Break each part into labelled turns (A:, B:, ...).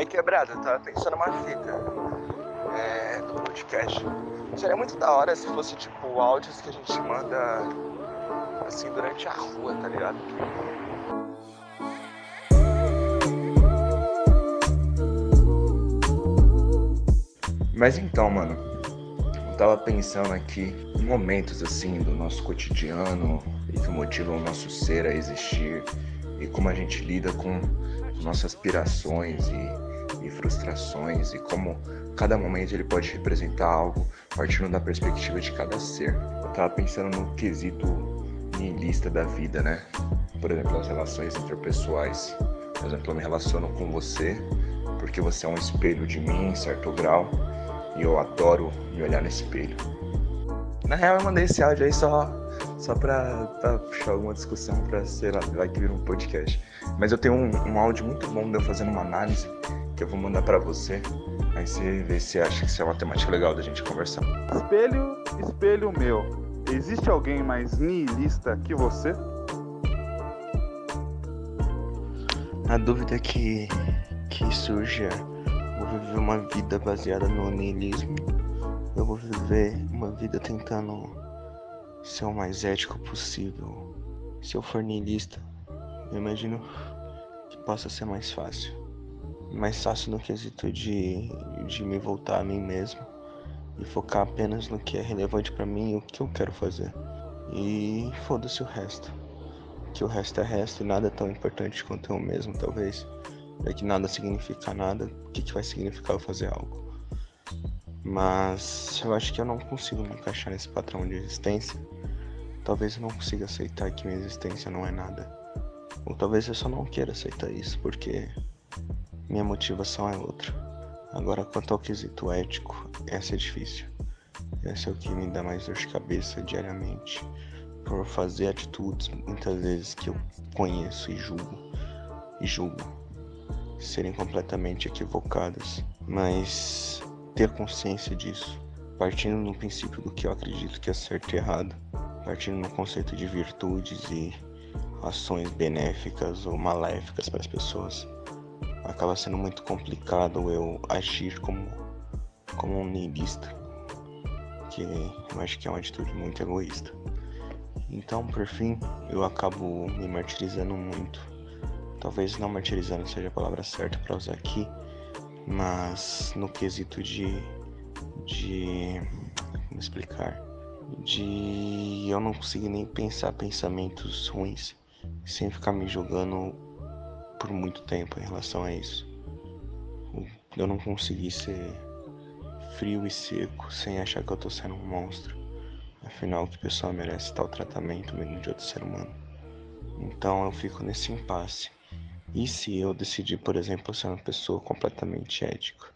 A: Aí quebrado, eu tava pensando numa fita é, do podcast. Seria muito da hora se fosse tipo áudios que a gente manda assim durante a rua, tá ligado? Mas então, mano, eu tava pensando aqui em momentos assim do nosso cotidiano e que motivam o nosso ser a existir e como a gente lida com nossas aspirações e, e frustrações e como cada momento ele pode representar algo partindo da perspectiva de cada ser. Eu tava pensando no quesito nihilista da vida, né? Por exemplo, as relações interpessoais. Por exemplo, eu me relaciono com você porque você é um espelho de mim em certo grau e eu adoro me olhar no espelho. Na real, eu mandei esse áudio aí só, só pra, pra puxar alguma discussão pra, sei lá, vai que vira um podcast. Mas eu tenho um, um áudio muito bom de eu fazendo uma análise que eu vou mandar para você. Aí você vê se acha que isso é uma temática legal da gente conversar.
B: Espelho, espelho meu. Existe alguém mais nihilista que você?
A: A dúvida que, que surge é: vou viver uma vida baseada no nihilismo? Eu vou viver uma vida tentando ser o mais ético possível? Se eu for nihilista, eu imagino que possa ser mais fácil. Mais fácil no quesito de, de me voltar a mim mesmo e focar apenas no que é relevante para mim e o que eu quero fazer. E foda-se o resto. Que o resto é resto e nada é tão importante quanto eu mesmo, talvez. Já que nada significa nada, o que, que vai significar eu fazer algo? Mas eu acho que eu não consigo me encaixar nesse padrão de existência. Talvez eu não consiga aceitar que minha existência não é nada. Ou talvez eu só não queira aceitar isso, porque minha motivação é outra. Agora, quanto ao quesito ético, essa é difícil. Essa é o que me dá mais dor de cabeça diariamente. Por fazer atitudes, muitas vezes, que eu conheço e julgo. E julgo serem completamente equivocadas. Mas ter consciência disso, partindo do princípio do que eu acredito que é certo e errado, partindo no conceito de virtudes e ações benéficas ou maléficas para as pessoas, acaba sendo muito complicado eu agir como, como um niilista, que eu acho que é uma atitude muito egoísta. Então, por fim, eu acabo me martirizando muito. Talvez não martirizando seja a palavra certa para usar aqui, mas no quesito de. de. como explicar? De eu não conseguir nem pensar pensamentos ruins sem ficar me julgando por muito tempo em relação a isso. Eu não consegui ser frio e seco sem achar que eu tô sendo um monstro. Afinal, que pessoa merece tal tratamento mesmo de outro ser humano? Então eu fico nesse impasse. E se eu decidir, por exemplo, ser uma pessoa completamente ética,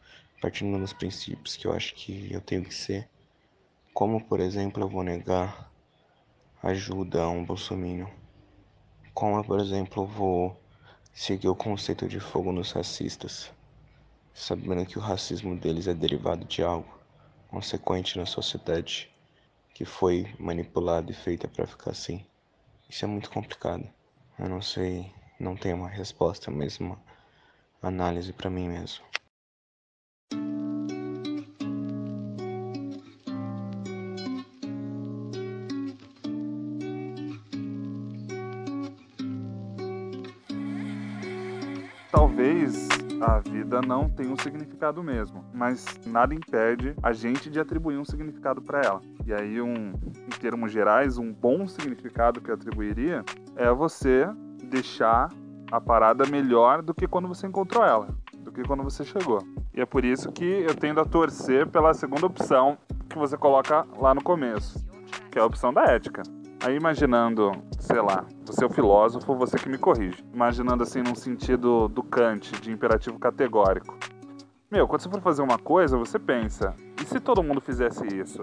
A: partindo dos princípios que eu acho que eu tenho que ser, como por exemplo eu vou negar ajuda a um bolsominion? Como por exemplo eu vou seguir o conceito de fogo nos racistas, sabendo que o racismo deles é derivado de algo consequente na sociedade que foi manipulado e feita para ficar assim. Isso é muito complicado. Eu não sei não tenho uma resposta, mas uma análise para mim mesmo.
B: Talvez a vida não tenha um significado mesmo, mas nada impede a gente de atribuir um significado para ela. E aí, um, em termos gerais, um bom significado que eu atribuiria é você deixar a parada melhor do que quando você encontrou ela, do que quando você chegou. E é por isso que eu tendo a torcer pela segunda opção que você coloca lá no começo, que é a opção da ética. Aí imaginando, sei lá, você é o filósofo, você que me corrige. Imaginando assim num sentido do Kant, de imperativo categórico. Meu, quando você for fazer uma coisa, você pensa, e se todo mundo fizesse isso?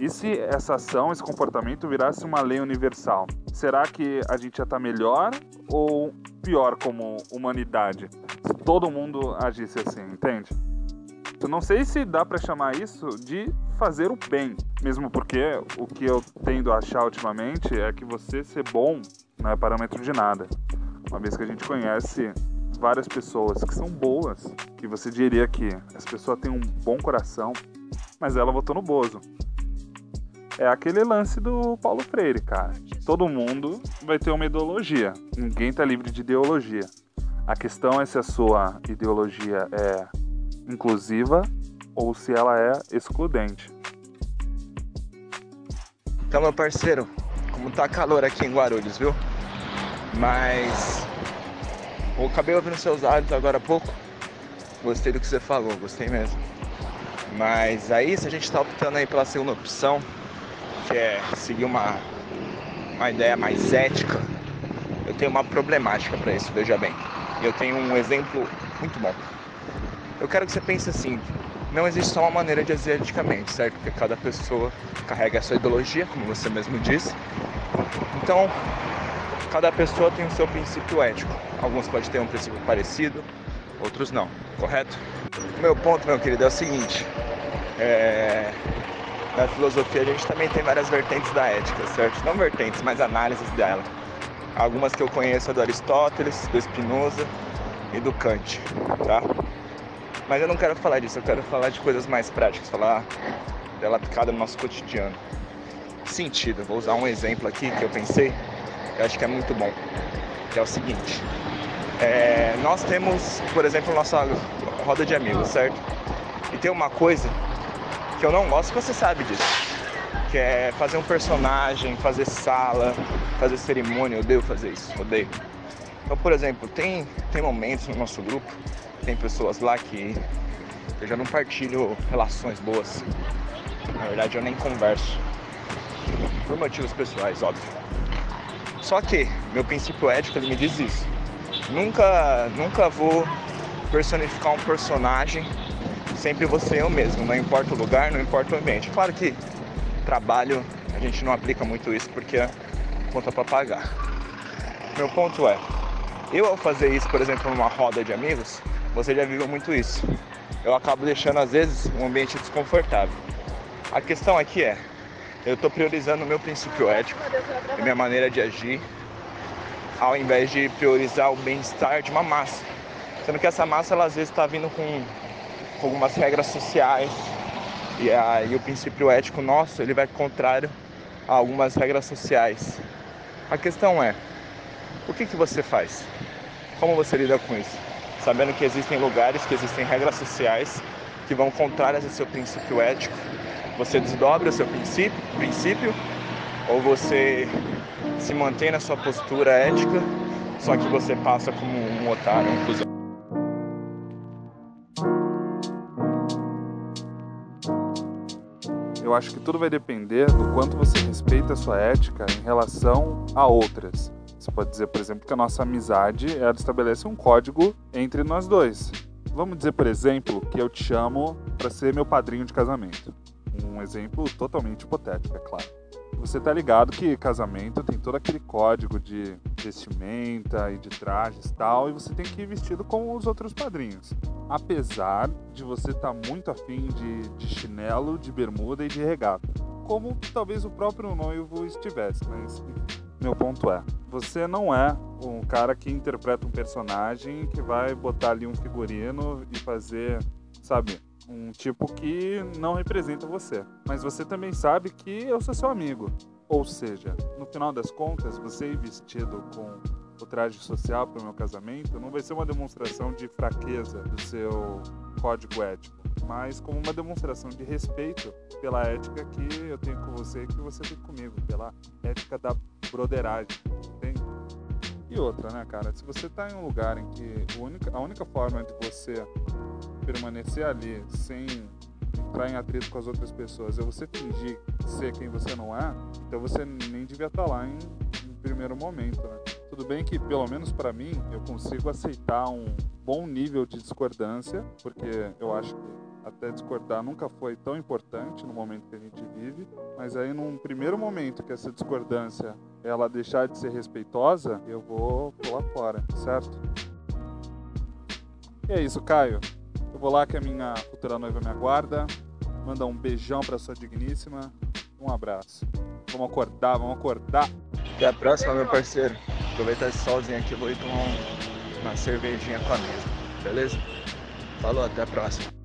B: E se essa ação, esse comportamento virasse uma lei universal? Será que a gente já está melhor ou pior como humanidade? Se todo mundo agisse assim, entende? Eu não sei se dá para chamar isso de fazer o bem, mesmo porque o que eu tendo a achar ultimamente é que você ser bom não é parâmetro de nada. Uma vez que a gente conhece várias pessoas que são boas, que você diria que essa pessoa tem um bom coração, mas ela votou no Bozo. É aquele lance do Paulo Freire, cara. Todo mundo vai ter uma ideologia. Ninguém tá livre de ideologia. A questão é se a sua ideologia é inclusiva ou se ela é excludente.
C: Então, meu parceiro, como tá calor aqui em Guarulhos, viu? Mas eu acabei ouvindo seus áudios agora há pouco. Gostei do que você falou, gostei mesmo. Mas aí, se a gente tá optando aí pela segunda opção, que é seguir uma, uma ideia mais ética, eu tenho uma problemática para isso, veja bem. Eu tenho um exemplo muito bom. Eu quero que você pense assim: não existe só uma maneira de agir eticamente, certo? Porque cada pessoa carrega a sua ideologia, como você mesmo disse. Então, cada pessoa tem o seu princípio ético. Alguns podem ter um princípio parecido, outros não, correto? Meu ponto, meu querido, é o seguinte: é... na filosofia a gente também tem várias vertentes da ética, certo? Não vertentes, mas análises dela. Algumas que eu conheço é do Aristóteles, do Spinoza e do Kant, tá? Mas eu não quero falar disso, eu quero falar de coisas mais práticas, falar dela aplicada no nosso cotidiano. Sentido, vou usar um exemplo aqui que eu pensei, eu acho que é muito bom, que é o seguinte. É, nós temos, por exemplo, nossa roda de amigos, certo? E tem uma coisa que eu não gosto, que você sabe disso, que é fazer um personagem, fazer sala, fazer cerimônia, eu odeio fazer isso, odeio. Então, por exemplo, tem, tem momentos no nosso grupo tem pessoas lá que eu já não partilho relações boas. Na verdade, eu nem converso. Por motivos pessoais, óbvio. Só que meu princípio ético ele me diz isso. Nunca, nunca vou personificar um personagem. Sempre vou ser eu mesmo. Não importa o lugar, não importa o ambiente. Claro que trabalho a gente não aplica muito isso porque é conta para pagar. Meu ponto é, eu ao fazer isso, por exemplo, numa roda de amigos, você já viveu muito isso. Eu acabo deixando às vezes um ambiente desconfortável. A questão aqui é, eu estou priorizando o meu princípio ético e minha maneira de agir, ao invés de priorizar o bem-estar de uma massa. Sendo que essa massa ela às vezes está vindo com, com, algumas regras sociais e aí o princípio ético nosso ele vai contrário a algumas regras sociais. A questão é, o que, que você faz? Como você lida com isso? sabendo que existem lugares, que existem regras sociais que vão contrárias ao seu princípio ético. Você desdobra seu princípio, princípio ou você se mantém na sua postura ética, só que você passa como um otário, um cuzão.
B: Eu acho que tudo vai depender do quanto você respeita a sua ética em relação a outras. Você pode dizer, por exemplo, que a nossa amizade ela estabelece um código entre nós dois. Vamos dizer, por exemplo, que eu te chamo para ser meu padrinho de casamento. Um exemplo totalmente hipotético, é claro. Você tá ligado que casamento tem todo aquele código de vestimenta e de trajes e tal, e você tem que ir vestido como os outros padrinhos. Apesar de você estar tá muito afim de, de chinelo, de bermuda e de regata. Como talvez o próprio noivo estivesse, mas meu ponto é, você não é um cara que interpreta um personagem que vai botar ali um figurino e fazer, sabe, um tipo que não representa você. Mas você também sabe que eu sou seu amigo. Ou seja, no final das contas, você vestido com o traje social para o meu casamento não vai ser uma demonstração de fraqueza do seu código ético, mas como uma demonstração de respeito pela ética que eu tenho com você e que você tem comigo, pela ética da broderagem, entende? E outra, né, cara? Se você tá em um lugar em que a única, a única forma de você permanecer ali sem entrar em atrito com as outras pessoas é você fingir ser quem você não é, então você nem devia estar tá lá em, em primeiro momento, né? Tudo bem que, pelo menos para mim, eu consigo aceitar um bom nível de discordância, porque eu acho que até discordar nunca foi tão importante no momento que a gente vive, mas aí num primeiro momento que essa discordância ela deixar de ser respeitosa, eu vou pular fora, certo? E é isso, Caio. Eu vou lá que a minha futura noiva me aguarda. Manda um beijão para sua digníssima. Um abraço. Vamos acordar, vamos acordar.
C: Até a próxima, meu parceiro. Aproveitar esse solzinho aqui, vou ir tomar um uma cervejinha com a mesa, beleza? Falou, até a próxima.